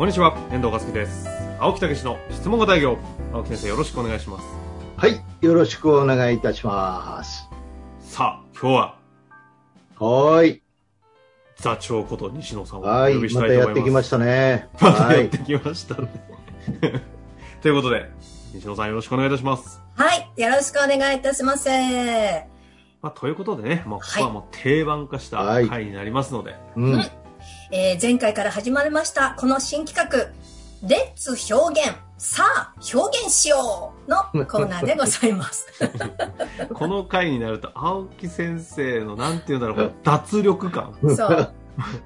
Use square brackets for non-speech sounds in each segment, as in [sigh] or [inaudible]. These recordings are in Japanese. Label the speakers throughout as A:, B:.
A: こんにちは、遠藤和樹です。青木武の質問型営業。青木先生、よろしくお願いします。
B: はい、よろしくお願いいたします。
A: さあ、今日は、
B: はーい。
A: 座長こと西野さんをお
B: はい、
A: 呼びした
B: ま
A: いと思います。
B: たやってきましたね。[laughs]
A: また
B: はい
A: やって。きましたね。[laughs] ということで、西野さんよろしくお願いいたします。
C: はい。よろしくお願いいたします。は
A: まあ、ということでね、まあ、ここは
C: はい
A: もう定番化した
B: はい
A: 回になりますので、
B: うん。
C: えー前回から始まりました、この新企画、レッツ表現、さあ、表現しようのコーナーでございます。[laughs]
A: この回になると、青木先生の、なんていうんだろう、この脱力感。[laughs]
C: そう。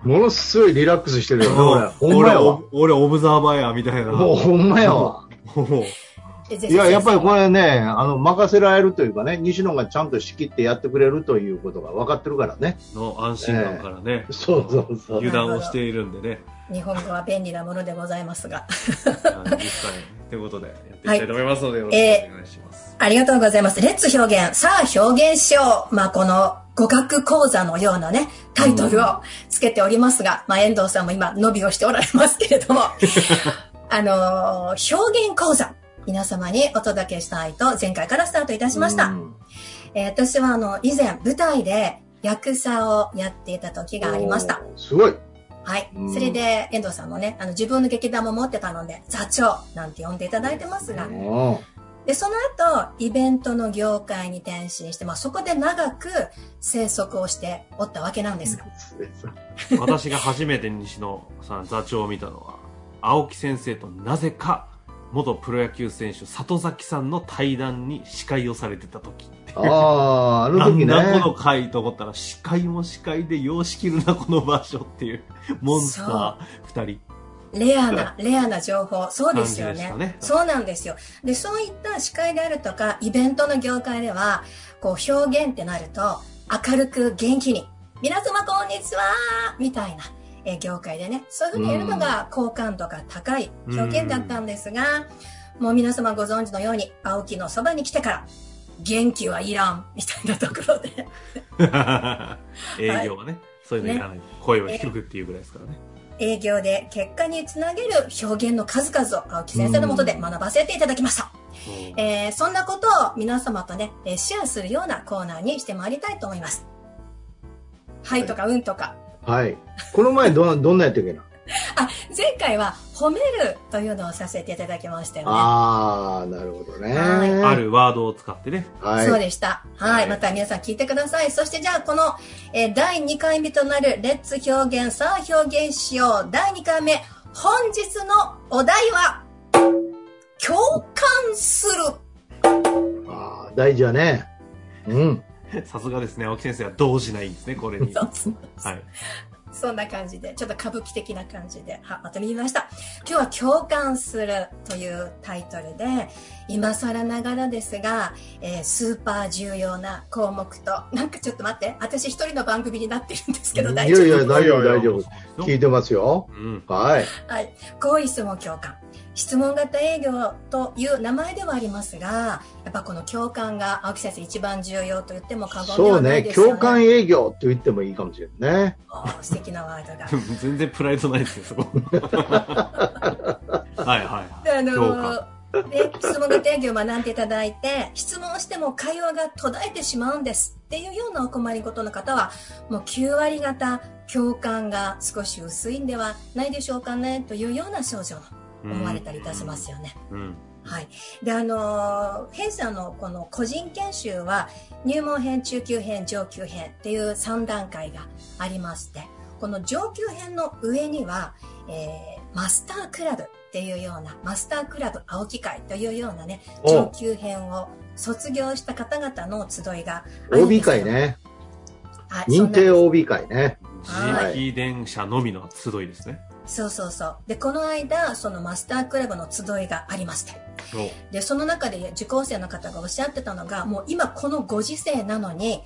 B: ものすごいリラックスしてるよ [laughs] ね。俺、
A: 俺オブザーバーや、みたいな。
B: もうほんまやわ。いや、やっぱりこ
C: れ。
B: れね、あの、任せられるというかね、西野がちゃんと仕切ってやってくれるということが分かってるからね。
A: の安心感からね、
B: そうそうそう。
A: 油断をしているんでね。
C: 日本語は便利なものでございますが。
A: ということで、やっていきたいと思いますので、よろしくお願いします。
C: ありがとうございます。レッツ表現、さあ表現しよう。まあ、この語学講座のようなね、タイトルをつけておりますが、まあ、遠藤さんも今、伸びをしておられますけれども、[laughs] あのー表現講座、皆様にお届けしたいと、前回からスタートいたしました。
B: うん
C: えー私は、あの、以前、舞台で役者をやっていた時がありました。。
B: すごい。
C: はい
B: うん。
C: それで、遠藤さんもね、あの、自分の劇団も持ってたので、座長なんて呼んでいただいてますが、
B: うん
C: で、その後、イベントの業界に転身して、まあ、そこで長く生息をしておったわけなんですが。[laughs]
A: 私が初めて西野さん座長を見たのは、青木先生となぜか、元プロ野球選手、里崎さんの対談に司会をされてた時。
B: ああ、あの時ね。
A: なんだこの回と思ったら、司会も司会でようしきるな、この場所っていう、モンスター二人。
C: レアな、レアな情報。そうですよね
A: ね
C: そうなんですよ。で、そういった司会であるとか、イベントの業界では、こう、表現ってなると、明るく元気に、皆様こんにちはみたいな、えー業界でね、そういうふうに言えるのが好感度が高い表現だったんですが、もう皆様ご存知のように、青木のそばに来てから、元気はいらんみたいなところで、[laughs]
A: 営業はね、そういうのいらない。声を低くっていうぐらいですからね。
C: 営業で結果につなげる表現の数々を青木先生のもとで学ばせていただきました。
A: うん
C: えーそんなことを皆様とね、えーシェアするようなコーナーにしてまいりたいと思います。はいとかうんとか。
B: はい。この前どん、どんなやったっけな？[laughs]
C: あ、前回は褒めるというのをさせていただきましたよね。
B: ああ、なるほどね。
C: はい
A: あるワードを使ってね。
B: はい。
C: そうでした。はい。
A: はい
C: また皆さん聞いてください。そしてじゃあこの、えー第2回目となるレッツ表現、さあ表現しよう。第2回目、本日のお題は、共感する。
B: ああ、大事やね。うん。[laughs]
A: さすがですね、青木先生は動じないんですね、これに。
C: そう
A: はい。
C: そんな感じで、ちょっと歌舞伎的な感じで、は、まとめました。今日は共感するというタイトルで、今更ながらですが、えースーパー重要な項目と、なんかちょっと待って、私一人の番組になってるんですけど、
B: い
C: 大丈夫？
B: やいや、大丈夫、大丈夫。
A: 夫
B: 聞いてますよ。
A: うん。
B: はい。
C: はい。好意質問共感。質問型営業という名前ではありますが、やっぱこの共感が青木先生一番重要と言っても過言で
B: そう
C: はない
B: ね、
C: ですよね。
B: 共感営業と言ってもいいかもしれないね。
C: 素敵なワードが。[laughs]
A: 全然プライドないですよ、そこ。[laughs] はいはいはい。
C: あ
A: 共
C: ので質問型営業を学んでいただいて質問しても会話が途絶えてしまうんですっていうようなお困りごとの方はもう9割方共感が少し薄いんではないでしょうかねというような症状
A: うん
C: 思われたりいたしますよね。
A: うん。
C: はい。で、あの、弊社のこの個人研修は入門編、中級編、上級編っていう3段階がありまして、この上級編の上には、えーマスタークラブっていうような、マスタークラブ青木会というようなね、
B: お
C: 上級編を卒業した方々の集いがあるんで
B: OB 会。ね。
C: はい、
B: 認定 OB 会ね。
C: はい
A: 自力電車のみの集いですね。
C: そうそうそう。で、この間、そのマスタークラブの集いがありまして。で、その中で受講生の方がおっしゃってたのが、もう今このご時世なのに、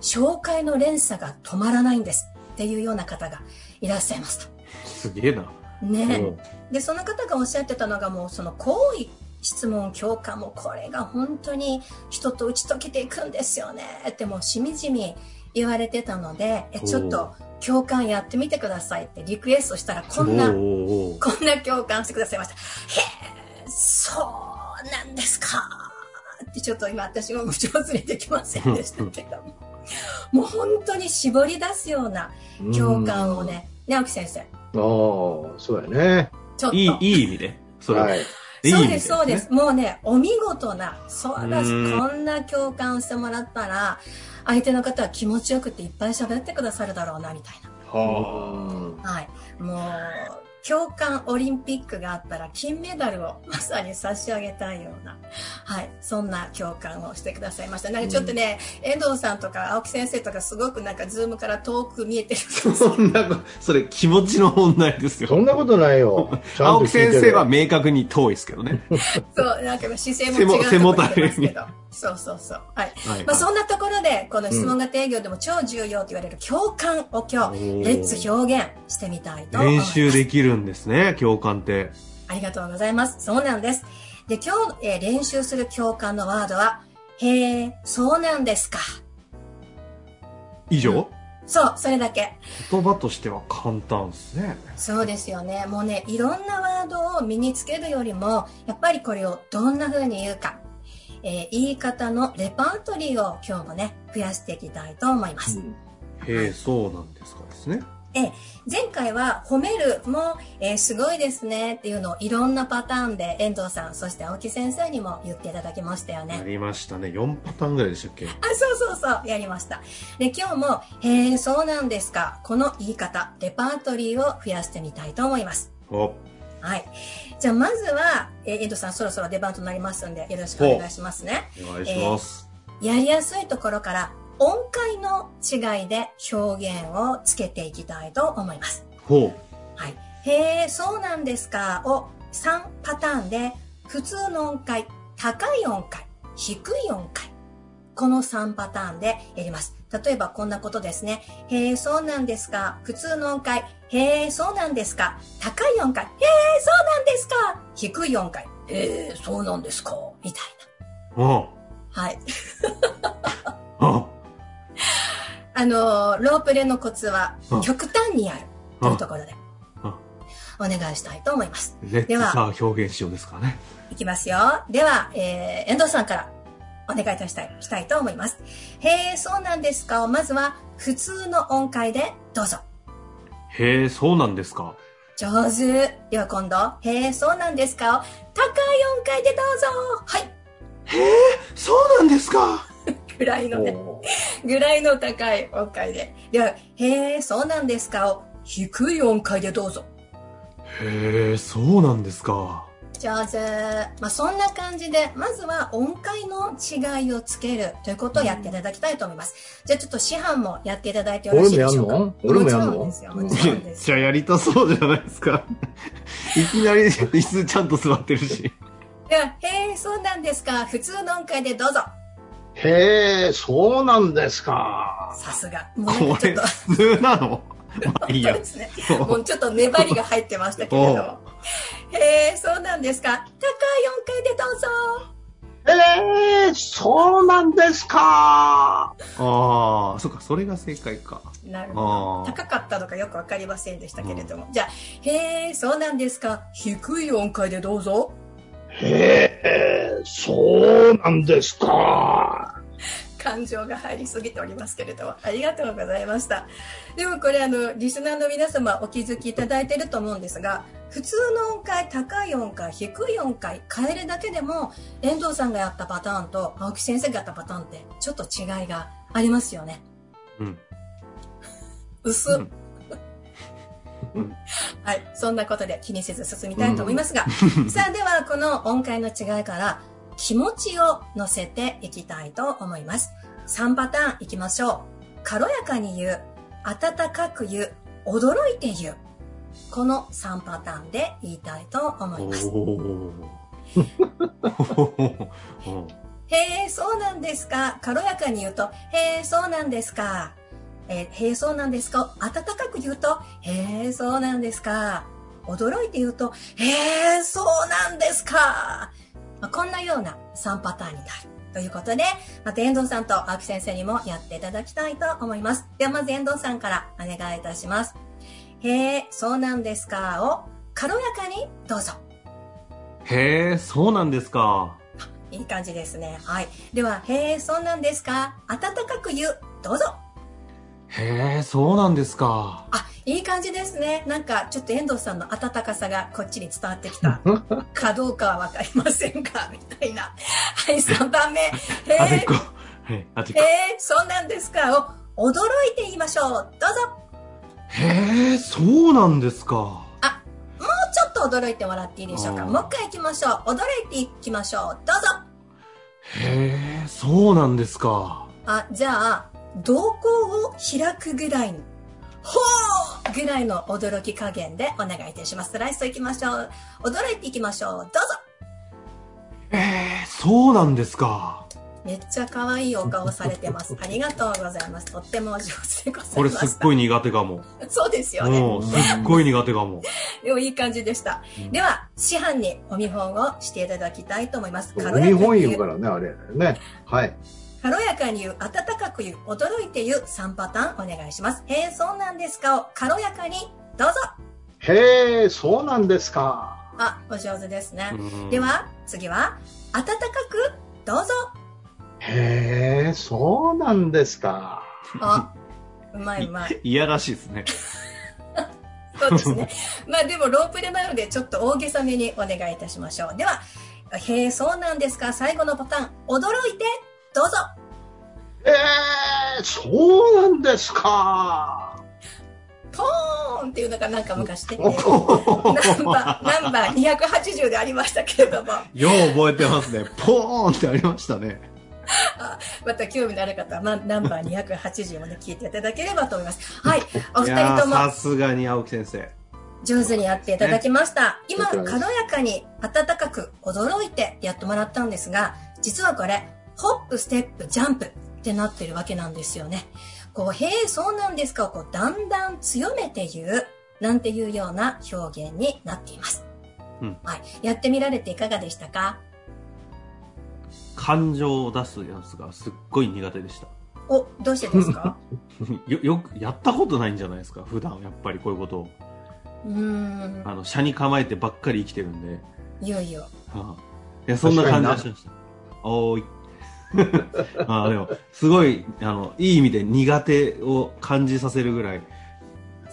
C: 紹介の連鎖が止まらないんですっていうような方がいらっしゃいますと。
A: すげえな。
C: ね。で、その方がおっしゃってたのがもうその好意、質問、共感もこれが本当に人と打ち解けていくんですよねってもうしみじみ言われてたので、え、ちょっと共感やってみてくださいってリクエストしたらこんな、こんな共感してくださいました。へえ、そうなんですかってちょっと今私も上手にできませんでしたけども。[laughs] もう本当に絞り出すような共感をね、直樹先生。あ
B: あ、そうやね。
C: ちょっと。
A: いい、いい意味で。それは。はい
C: そうです、そうです。もうね、お見事な、そうだし、こんな共感してもらったら、相手の方は気持ちよくていっぱい喋ってくださるだろうな、みたいな。はあ。はい。もう、共感オリンピックがあったら金メダルをまさに差し上げたいような、はい、そんな共感をしてくださいました。なんかちょっとね、うん、遠藤さんとか青木先生とかすごくなんかズームから遠く見えてる
A: そんな、それ気持ちの問題ですよ。
B: そんなことないよ。
A: 青木先生は明確に遠いですけどね。[laughs]
C: そう、なんか姿勢も違うと思いますけど。そうそうそう。はい。はい、まあそんなところで、この質問型営業でも超重要と言われる共感を今日、レッツ表現してみたいと思います。
A: 練習できるんですね、共感って。
C: ありがとうございます。そうなんです。で、今日、えー、練習する共感のワードは、へえ、そうなんですか。
A: 以上、うん、
C: そう、それだけ。
A: 言葉としては簡単ですね。
C: そうですよね。もうね、いろんなワードを身につけるよりも、やっぱりこれをどんな風に言うか。えー、言い方のレパートリーを今日もね、増やしていきたいと思います。うん、
A: へえ、そうなんですかですね。
C: え前回は褒めるも、えー、すごいですねっていうのをいろんなパターンで遠藤さん、そして青木先生にも言っていただきましたよね。
A: やりましたね。4パターンぐらいでしたっけ？あ、
C: そうそうそう、やりました。で、今日も、へえ、そうなんですか。この言い方、レパートリーを増やしてみたいと思います。
A: お
C: はい。じゃあ、まずは、えー、遠藤さん、そろそろ出番となりますんで、よろしくお願いしますね。
A: お願いします、
C: えー、やりやすいところから音階の違いで表現をつけていきたいと思います。
A: ほう。
C: はい。へえ、そうなんですかを3パターンで普通の音階、高い音階、低い音階。この3パターンでやります。例えばこんなことですね。へえ、そうなんですか。普通の音階。へえ、そうなんですか。高い音階。へえ、そうなんですか。低い音階。へえ、そうなんですか。みたい
A: な。
C: はい。あの、ロープレのコツは極端にやるというところで、お願いしたいと思います。
A: では、さあ表現しようですかね。
C: いきますよ。では、えー、遠藤さんからお願いいたしたい、したいと思います。へえ、そうなんですかまずは、普通の音階でどうぞ。
A: へえ、そうなんですか
C: 上手。では今度、へえ、そうなんですか高い音階でどうぞ。はい。
A: へえ、そうなんですか [laughs]
C: ぐらいのね、ぐらいの高い音階で。では、へえ、そうなんですかを低い音階でどうぞ。
A: へえ、そうなんですか。
C: 上手。まあ、そんな感じで、まずは音階の違いをつけるということをやっていただきたいと思います。うん、じゃあちょっと師範もやっていただいてよろしいでしょうか？
B: 俺もやんの？
C: もちろんですよ。めっ
A: ちゃやりたそうじゃないですか。いきなり椅子ちゃんと座ってるし。
C: では、へえ、そうなんですか。普通の音階でどうぞ。
B: へえ、そうなんですか。
C: さすが。
A: もうこれ普通なの？まあいいや。[laughs]
C: ですね。もうちょっと粘りが入ってましたけれども。[laughs] へえ、そうなんですか。高い音階でどうぞ。
B: ええー、そうなんですか。[laughs]
A: ああ、そっか、それが正解か。
C: なるほど。高かったのかよくわかりませんでしたけれども。うん、じゃあ、へえ、そうなんですか。低い音階でどうぞ。
B: へえ、そうなんですか。[laughs]
C: 感情が入りすぎておりますけれども、ありがとうございました。でもこれあの、リスナーの皆様お気づきいただいていると思うんですが、普通の音階、高い音階、低い音階、変えるだけでも、遠藤さんがやったパターンと青木先生がやったパターンってちょっと違いがありますよね。
A: うん。
C: 薄、うんはい。そんなことで気にせず進みたいと思いますが、さあではこの音階の違いから気持ちを乗せていきたいと思います。3パターンいきましょう。軽やかに言う、温かく言う、驚いて言う。この3パターンで言いたいと思います。へえ、そうなんですか。軽やかに言うと、へえ、そうなんですか。えーへえ、そうなんですか。温かく言うと、へえ、そうなんですか。驚いて言うと、へえ、そうなんですか。まあこんなような3パターンになる。ということで、また遠藤さんと青木先生にもやっていただきたいと思います。ではまず遠藤さんからお願いいたします。へえ、そうなんですかを軽やかにどうぞ。
A: へえ、そうなんですか。
C: いい感じですね。はい。では、へえ、そうなんですか温かく言う。どうぞ。
A: へえ、そうなんですか。
C: あ、いい感じですね。なんか、ちょっと遠藤さんの温かさがこっちに伝わってきたかどうかはわかりませんか？[laughs] みたいな。はい、3番目。[laughs] へえ。へえ、そうなんですか？を驚いて言いましょう。どうぞ。
A: へえ、そうなんですか。
C: もうちょっと驚いてもらっていいでしょうか。
A: あー
C: もう一回行きましょう。驚いていきましょう。どうぞ。
A: へえ、そうなんですか。
C: あ、じゃあ、瞳孔を開くぐらいの、ほーぐらいの驚き加減でお願いいたします。ライスト行きましょう。驚いていきましょう。どうぞ。
A: へえ、そうなんですか。
C: めっちゃ可愛いお顔されてます。[laughs] ありがとうございます。とってもお上手でございました。
A: これすっごい苦手かも。
C: そうですよね。
A: もう、すっごい苦手かも。[laughs]
C: でもいい感じでした。
A: うん
C: では、師範にお見本をしていただきたいと思います。
B: そう日本言うからね、あれ。ね。はい。
C: 軽やかに言う、温かく言う、驚いて言う3パターンお願いします。へえ、そうなんですか？を軽やかにどうぞ。
B: へえ、そうなんですか。
C: あ、お上手ですね。
A: うん
C: で、は、次は、温かくどうぞ。
B: へえ、そうなんですか。
C: あ、うまいうまい。
A: いやらしいですね。[laughs]
C: そうですね。まあでもロープレなのでちょっと大げさめにお願いいたしましょう。では、へえ、そうなんですか。最後のパターン、驚いて、どうぞ。
B: へえ、そうなんですか。
C: ポーンっていうのがなんか昔ね、
B: お
C: ナンバー、ナンバー280でありましたけれども、
A: よう覚えてますね。ポーンってありましたね。[laughs]
C: また興味のある方は、まあ、ナンバー280まで聞いていただければと思います。はい。お
A: い
C: 二人とも
A: さすがに青木先生。
C: 上手にやっていただきました。今、
B: そう
C: 軽やかに温かく驚いてやってもらったんですが、実はこれ、ホップ、ステップ、ジャンプってなってるわけなんですよね。こう、へえ、そうなんですかをこう、だんだん強めて言う、なんていうような表現になっています。
A: うん
C: はい。やってみられていかがでしたか？
A: 感情を出すやつがすっごい苦手でした。
C: お、どうしてですか？[laughs]
A: よ、よく、やったことないんじゃないですか？普段、やっぱりこういうことを。
C: うーん。
A: あの、車に構えてばっかり生きてるんで。
C: いよいよ。
A: はあいや、そんな感じがしました。おーい。[laughs] ああ、でも、すごい、あの、いい意味で苦手を感じさせるぐらい、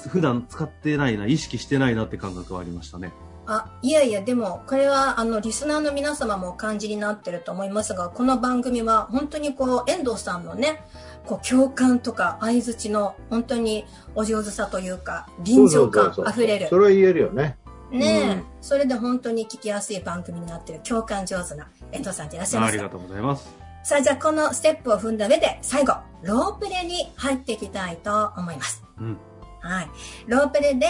A: 普段使ってないな、意識してないなって感覚はありましたね。
C: あ、いやいや、でも、これは、あの、リスナーの皆様もお感じになってると思いますが、この番組は、本当にこう、遠藤さんのね、こう、共感とか、相づちの、本当にお上手さというか、臨場感
B: そうそうそう
C: あふれる
B: そ。れは言えるよね。
C: ねえ、
B: うん
C: それで本当に聞きやすい番組になってる、共感上手な遠藤さんでいらっしゃいます
A: あり。がとうございます。
C: さあ、じゃあ、このステップを踏んだ上で、最後、ロープレに入っていきたいと思います。
A: うん。
C: はい。ロープレで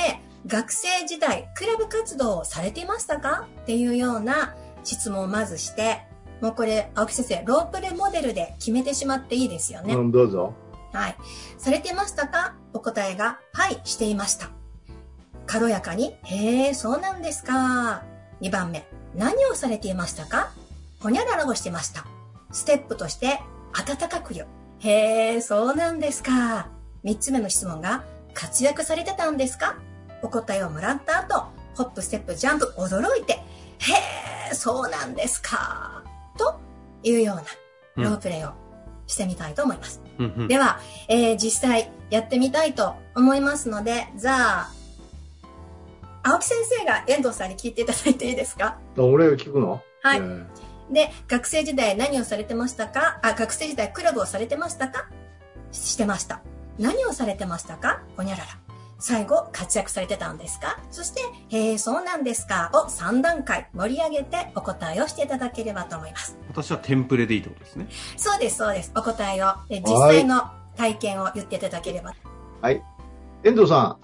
C: 学生時代、クラブ活動をされていましたか？っていうような質問をまずして、もうこれ、青木先生、ロープレモデルで決めてしまっていいですよね。
B: うん、どうぞ。
C: はい。されてましたか？お答えが、はい、していました。軽やかに、へえ、そうなんですか。2番目、何をされていましたか？ほにゃららをしてました。ステップとして、温かくよ。へえ、そうなんですか。3つ目の質問が、活躍されてたんですか？お答えをもらった後、ホップ、ステップ、ジャンプ、驚いて、へえ、そうなんですか。というようなロープレイをしてみたいと思います。
A: うんうん。
C: では、えー実際やってみたいと思いますので、じゃあ、青木先生が遠藤さんに聞いていただいていいですか？
B: 俺が聞くの？
C: はい
B: えー
C: で、学生時代何をされてましたか？あ、学生時代クラブをされてましたか？してました。何をされてましたか？ほにゃらら。最後、活躍されてたんですか？そして、へえ、そうなんですか？を3段階盛り上げてお答えをしていただければと思います。
A: 私はテンプレでいいってことですね。
C: そうです、そうです。お答えを、え実際の体験を言っていただければ。
B: 遠藤さ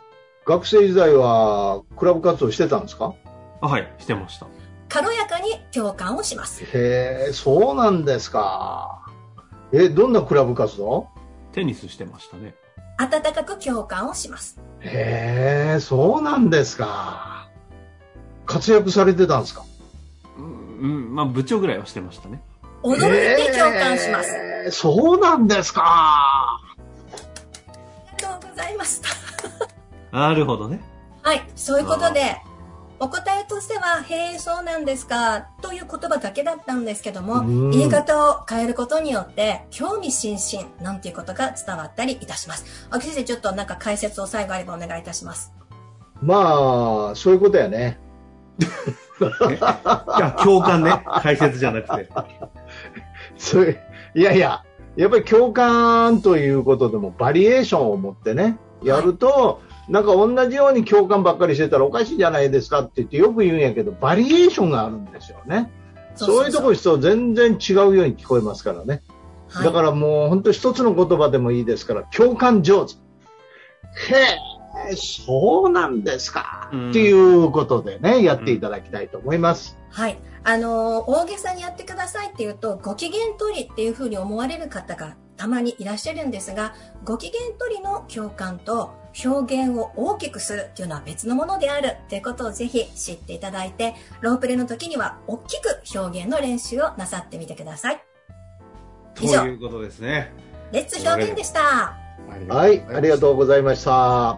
B: 学生時代はクラブ活動してたんですか？
A: あはい、してました。
C: 軽やかに共感をします。
B: へえ、そうなんですか。え、どんなクラブ活動？
A: テニスしてましたね。
C: 温かく共感をします。
B: へえ、そうなんですか。活躍されてたんですか？
A: うん、うんまあ部長ぐらいはしてましたね。
C: 驚いて共感します。
B: そうなんですか。
C: ありがとうございました。[laughs]
A: なるほどね。
C: はい、そういうことで、お答えとしては、へえ、そうなんですか、という言葉だけだったんですけども
B: うん、
C: 言い方を変えることによって、興味津々なんていうことが伝わったりいたします。秋先生、ちょっとなんか解説を最後あればお願いいたします。
B: まあ、そういうことやね。
A: いや、共感ね。解説じゃなくて。
B: そういういやいや、やっぱり共感ということでもバリエーションを持ってね、やると、なんか同じように共感ばっかりしてたらおかしいじゃないですかって言ってよく言うんやけど、バリエーションがあるんですよね。そういうところと全然違うように聞こえますからね。
C: はい
B: だからもう本当一つの言葉でもいいですから、共感上手。へえ、そうなんですか。
A: うん
B: っていうことでね、やっていただきたいと思います。
C: はい。あのー大げさにやってくださいって言うと、ご機嫌取りっていうふうに思われる方がたまにいらっしゃるんですが、ご機嫌取りの共感と表現を大きくするっていうのは別のものであるっていうことをぜひ知っていただいて、ロープレの時には大きく表現の練習をなさってみてください。
A: と
C: 以上
A: いうことですね。
C: レッツ表現でした。
B: はい、ありがとうございました。